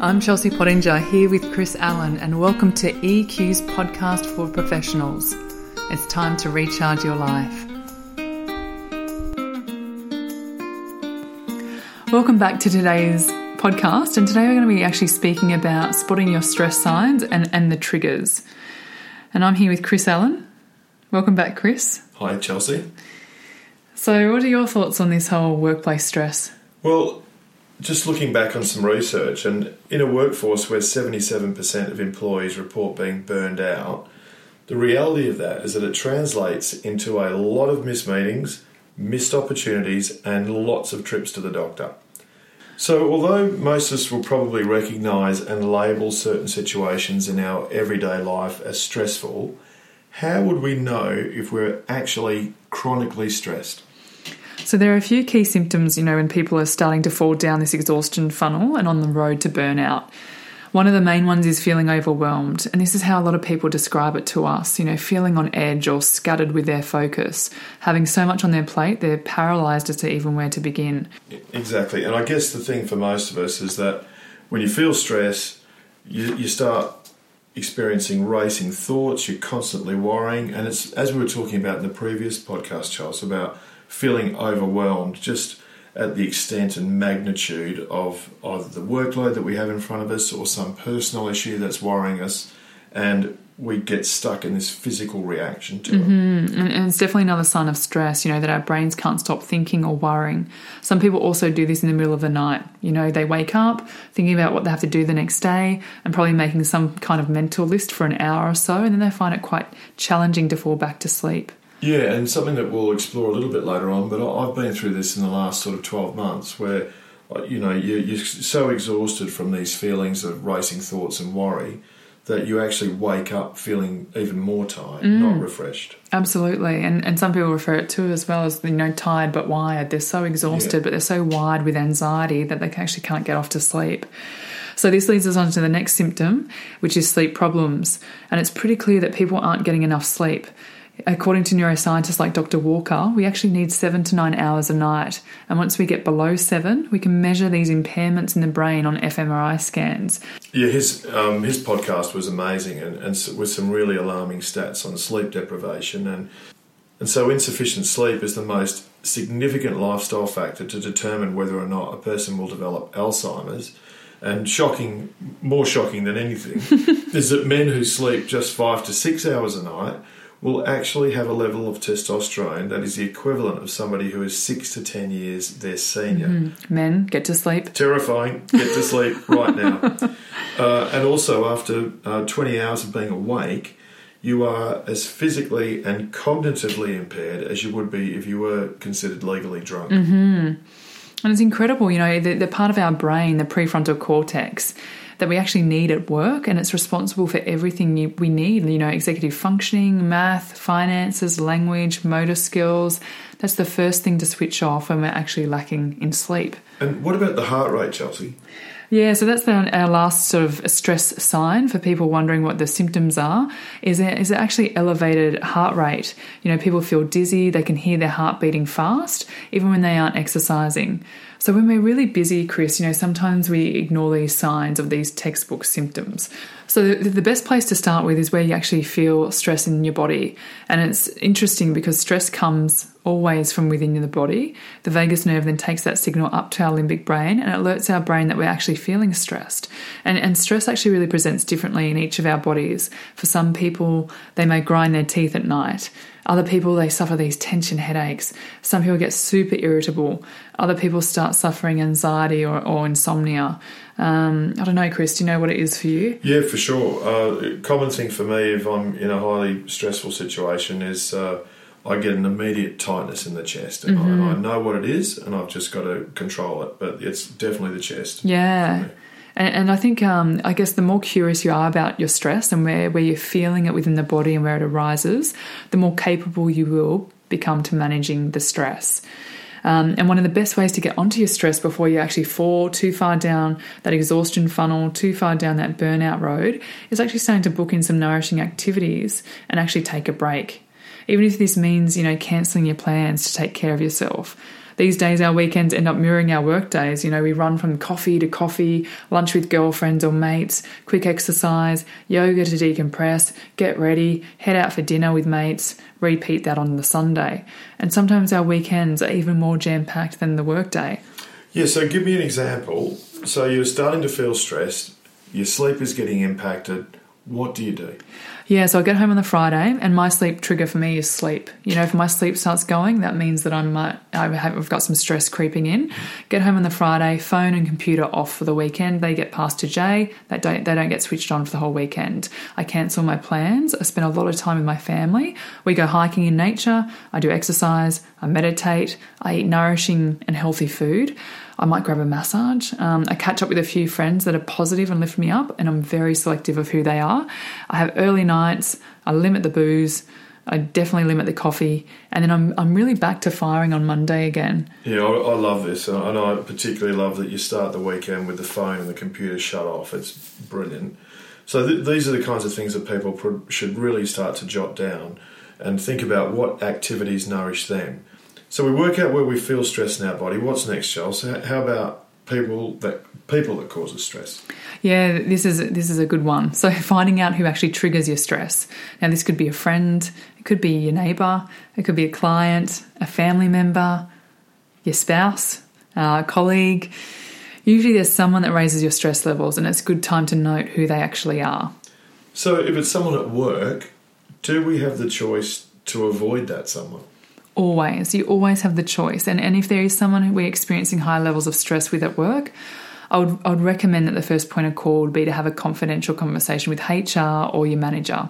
I'm Chelsea Pottinger here with Chris Allen, and welcome to EQ's podcast for professionals. It's time to recharge your life. Welcome back to today's podcast, and today we're going to be actually speaking about spotting your stress signs and, and the triggers. And I'm here with Chris Allen. Welcome back, Chris. Hi, Chelsea. So, what are your thoughts on this whole workplace stress? Well, just looking back on some research, and in a workforce where 77% of employees report being burned out, the reality of that is that it translates into a lot of missed meetings, missed opportunities, and lots of trips to the doctor. So, although most of us will probably recognise and label certain situations in our everyday life as stressful, how would we know if we're actually chronically stressed? So there are a few key symptoms, you know, when people are starting to fall down this exhaustion funnel and on the road to burnout. One of the main ones is feeling overwhelmed, and this is how a lot of people describe it to us, you know, feeling on edge or scattered with their focus, having so much on their plate, they're paralyzed as to even where to begin. Exactly. And I guess the thing for most of us is that when you feel stress, you, you start experiencing racing thoughts, you're constantly worrying, and it's as we were talking about in the previous podcast, Charles, about feeling overwhelmed just at the extent and magnitude of either the workload that we have in front of us or some personal issue that's worrying us, and we get stuck in this physical reaction to mm-hmm. it. And, and it's definitely another sign of stress, you know, that our brains can't stop thinking or worrying. Some people also do this in the middle of the night. You know, they wake up thinking about what they have to do the next day and probably making some kind of mental list for an hour or so, and then they find it quite challenging to fall back to sleep. Yeah, and something that we'll explore a little bit later on, but I've been through this in the last sort of 12 months where, you know, you're so exhausted from these feelings of racing thoughts and worry that you actually wake up feeling even more tired, mm. not refreshed. Absolutely. And and some people refer it to as well as you know tired but wired. They're so exhausted yeah. but they're so wired with anxiety that they actually can't get off to sleep. So this leads us on to the next symptom, which is sleep problems. And it's pretty clear that people aren't getting enough sleep. According to neuroscientists like Dr. Walker, we actually need seven to nine hours a night. And once we get below seven, we can measure these impairments in the brain on fMRI scans. Yeah, his, um, his podcast was amazing and, and with some really alarming stats on sleep deprivation. And, and so, insufficient sleep is the most significant lifestyle factor to determine whether or not a person will develop Alzheimer's. And shocking, more shocking than anything, is that men who sleep just five to six hours a night will actually have a level of testosterone that is the equivalent of somebody who is six to ten years their senior. Mm-hmm. Men, get to sleep. Terrifying. Get to sleep right now. Uh, and also, after uh, 20 hours of being awake, you are as physically and cognitively impaired as you would be if you were considered legally drunk. Mm-hmm. And it's incredible, you know, the, the part of our brain, the prefrontal cortex, that we actually need at work and it's responsible for everything we need, you know, executive functioning, math, finances, language, motor skills. That's the first thing to switch off when we're actually lacking in sleep. And what about the heart rate, Chelsea? Yeah, so that's our last sort of stress sign for people wondering what the symptoms are. Is it, is it actually elevated heart rate? You know, people feel dizzy, they can hear their heart beating fast, even when they aren't exercising. So when we're really busy, Chris, you know, sometimes we ignore these signs of these textbook symptoms. So the best place to start with is where you actually feel stress in your body. And it's interesting because stress comes always from within the body. The vagus nerve then takes that signal up to our limbic brain and alerts our brain that we're actually feeling stressed. And, and stress actually really presents differently in each of our bodies. For some people, they may grind their teeth at night. Other people, they suffer these tension headaches. Some people get super irritable. Other people start suffering anxiety or, or insomnia. Um, I don't know, Chris, do you know what it is for you? Yeah, for sure. Uh, common thing for me if I'm in a highly stressful situation is uh, I get an immediate tightness in the chest. And mm-hmm. I, I, know what it is and I've just got to control it. But it's definitely the chest. Yeah. And, and I think, um, I guess, the more curious you are about your stress and where, where you're feeling it within the body and where it arises, the more capable you will become to managing the stress. Um, and one of the best ways to get onto your stress before you actually fall too far down that exhaustion funnel, too far down that burnout road, is actually starting to book in some nourishing activities and actually take a break. Even if this means, you know, cancelling your plans to take care of yourself. These days, our weekends end up mirroring our work days. You know, we run from coffee to coffee, lunch with girlfriends or mates, quick exercise, yoga to decompress, get ready, head out for dinner with mates, repeat that on the Sunday. And sometimes our weekends are even more jam packed than the workday. Yeah, so give me an example. So you're starting to feel stressed, your sleep is getting impacted. What do you do? Yeah, so I get home on the Friday, and my sleep trigger for me is sleep. You know, if my sleep starts going, that means that I'm uh, I've got some stress creeping in. Get home on the Friday, phone and computer off for the weekend. They get passed to Jay. They don't they don't get switched on for the whole weekend. I cancel my plans. I spend a lot of time with my family. We go hiking in nature. I do exercise. I meditate. I eat nourishing and healthy food. I might grab a massage. Um, I catch up with a few friends that are positive and lift me up, and I'm very selective of who they are. I have early nights. I limit the booze. I definitely limit the coffee, and then I'm I'm really back to firing on Monday again. Yeah, I, I love this, and I particularly love that you start the weekend with the phone and the computer shut off. It's brilliant. So th- these are the kinds of things that people pro- should really start to jot down and think about what activities nourish them. So we work out where we feel stress in our body. What's next, Charles? How about people that people that causes stress? Yeah, this is this is a good one. So finding out who actually triggers your stress. Now this could be a friend, it could be your neighbor, it could be a client, a family member, your spouse, a colleague. Usually there's someone that raises your stress levels and it's a good time to note who they actually are. So if it's someone at work, do we have the choice to avoid that someone? Always. You always have the choice. And, and if there is someone who we're experiencing high levels of stress with at work, I would, I would recommend that the first point of call would be to have a confidential conversation with HR or your manager.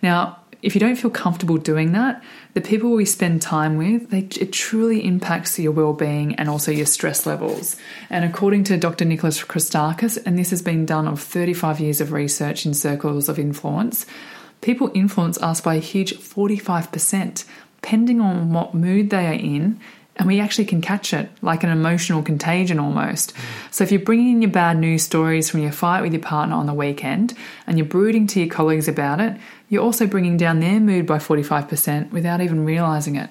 Now, if you don't feel comfortable doing that, the people we spend time with, they, it truly impacts your well-being and also your stress levels. And according to Dr. Nicholas Christakis, and this has been done of 35 years of research in circles of influence, people influence us by a huge 45% depending on what mood they are in, and we actually can catch it like an emotional contagion almost. Mm. So if you're bringing in your bad news stories from your fight with your partner on the weekend and you're brooding to your colleagues about it, you're also bringing down their mood by 45% without even realizing it.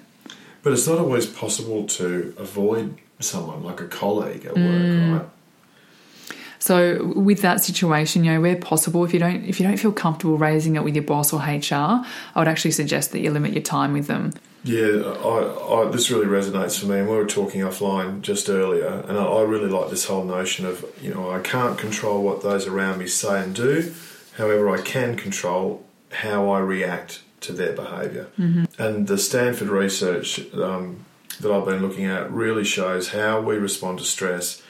But it's not always possible to avoid someone like a colleague at work, mm. right? So with that situation, you know, where possible, if you don't if you don't feel comfortable raising it with your boss or HR, I would actually suggest that you limit your time with them. Yeah, I, I, this really resonates for me. And we were talking offline just earlier, and I, I really like this whole notion of you know I can't control what those around me say and do. However, I can control how I react to their behaviour. Mm-hmm. And the Stanford research um, that I've been looking at really shows how we respond to stress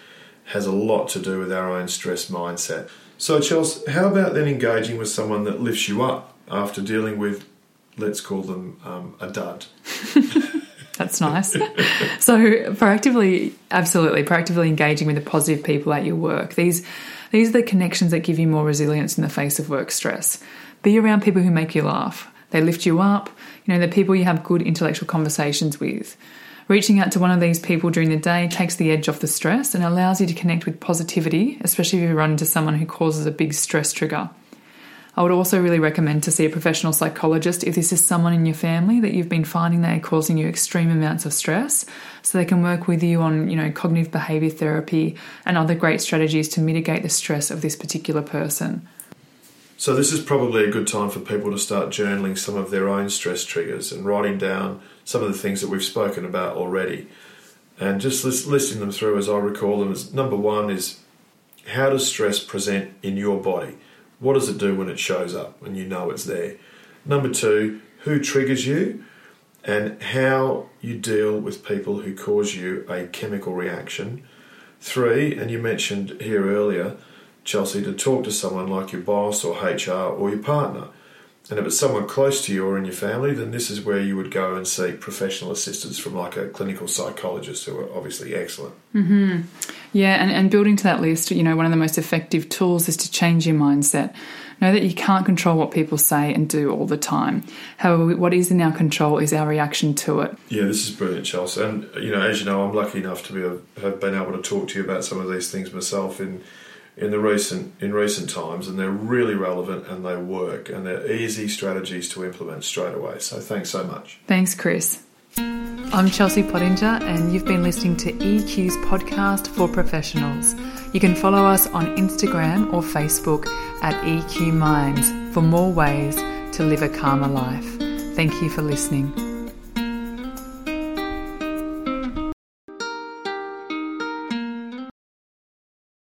has a lot to do with our own stress mindset. So, Chelsea, how about then engaging with someone that lifts you up after dealing with, let's call them um, a dud? That's nice. so, proactively, absolutely, proactively engaging with the positive people at your work. These, these are the connections that give you more resilience in the face of work stress. Be around people who make you laugh. They lift you up. You know, the people you have good intellectual conversations with. Reaching out to one of these people during the day takes the edge off the stress and allows you to connect with positivity, especially if you run into someone who causes a big stress trigger. I would also really recommend to see a professional psychologist if this is someone in your family that you've been finding they are causing you extreme amounts of stress, so they can work with you on, you know, cognitive behavior therapy and other great strategies to mitigate the stress of this particular person. So this is probably a good time for people to start journaling some of their own stress triggers and writing down some of the things that we've spoken about already, and just listing them through as I recall them. Number one is how does stress present in your body? What does it do when it shows up and you know it's there? Number two, who triggers you and how you deal with people who cause you a chemical reaction. Three, and you mentioned here earlier, Chelsea, to talk to someone like your boss or HR or your partner and if it's someone close to you or in your family, then this is where you would go and seek professional assistance from like a clinical psychologist who are obviously excellent. Mm-hmm. Yeah, and, and building to that list, you know, one of the most effective tools is to change your mindset. Know that you can't control what people say and do all the time. However, what is in our control is our reaction to it. Yeah, this is brilliant, Chelsea. And, you know, as you know, I'm lucky enough to be have been able to talk to you about some of these things myself in in the recent in recent times, and they're really relevant and they work, and they're easy strategies to implement straight away. So thanks so much. Thanks, Chris. I'm Chelsea Pottinger, and you've been listening to EQ's podcast for professionals. You can follow us on Instagram or Facebook at EQ Minds for more ways to live a calmer life. Thank you for listening.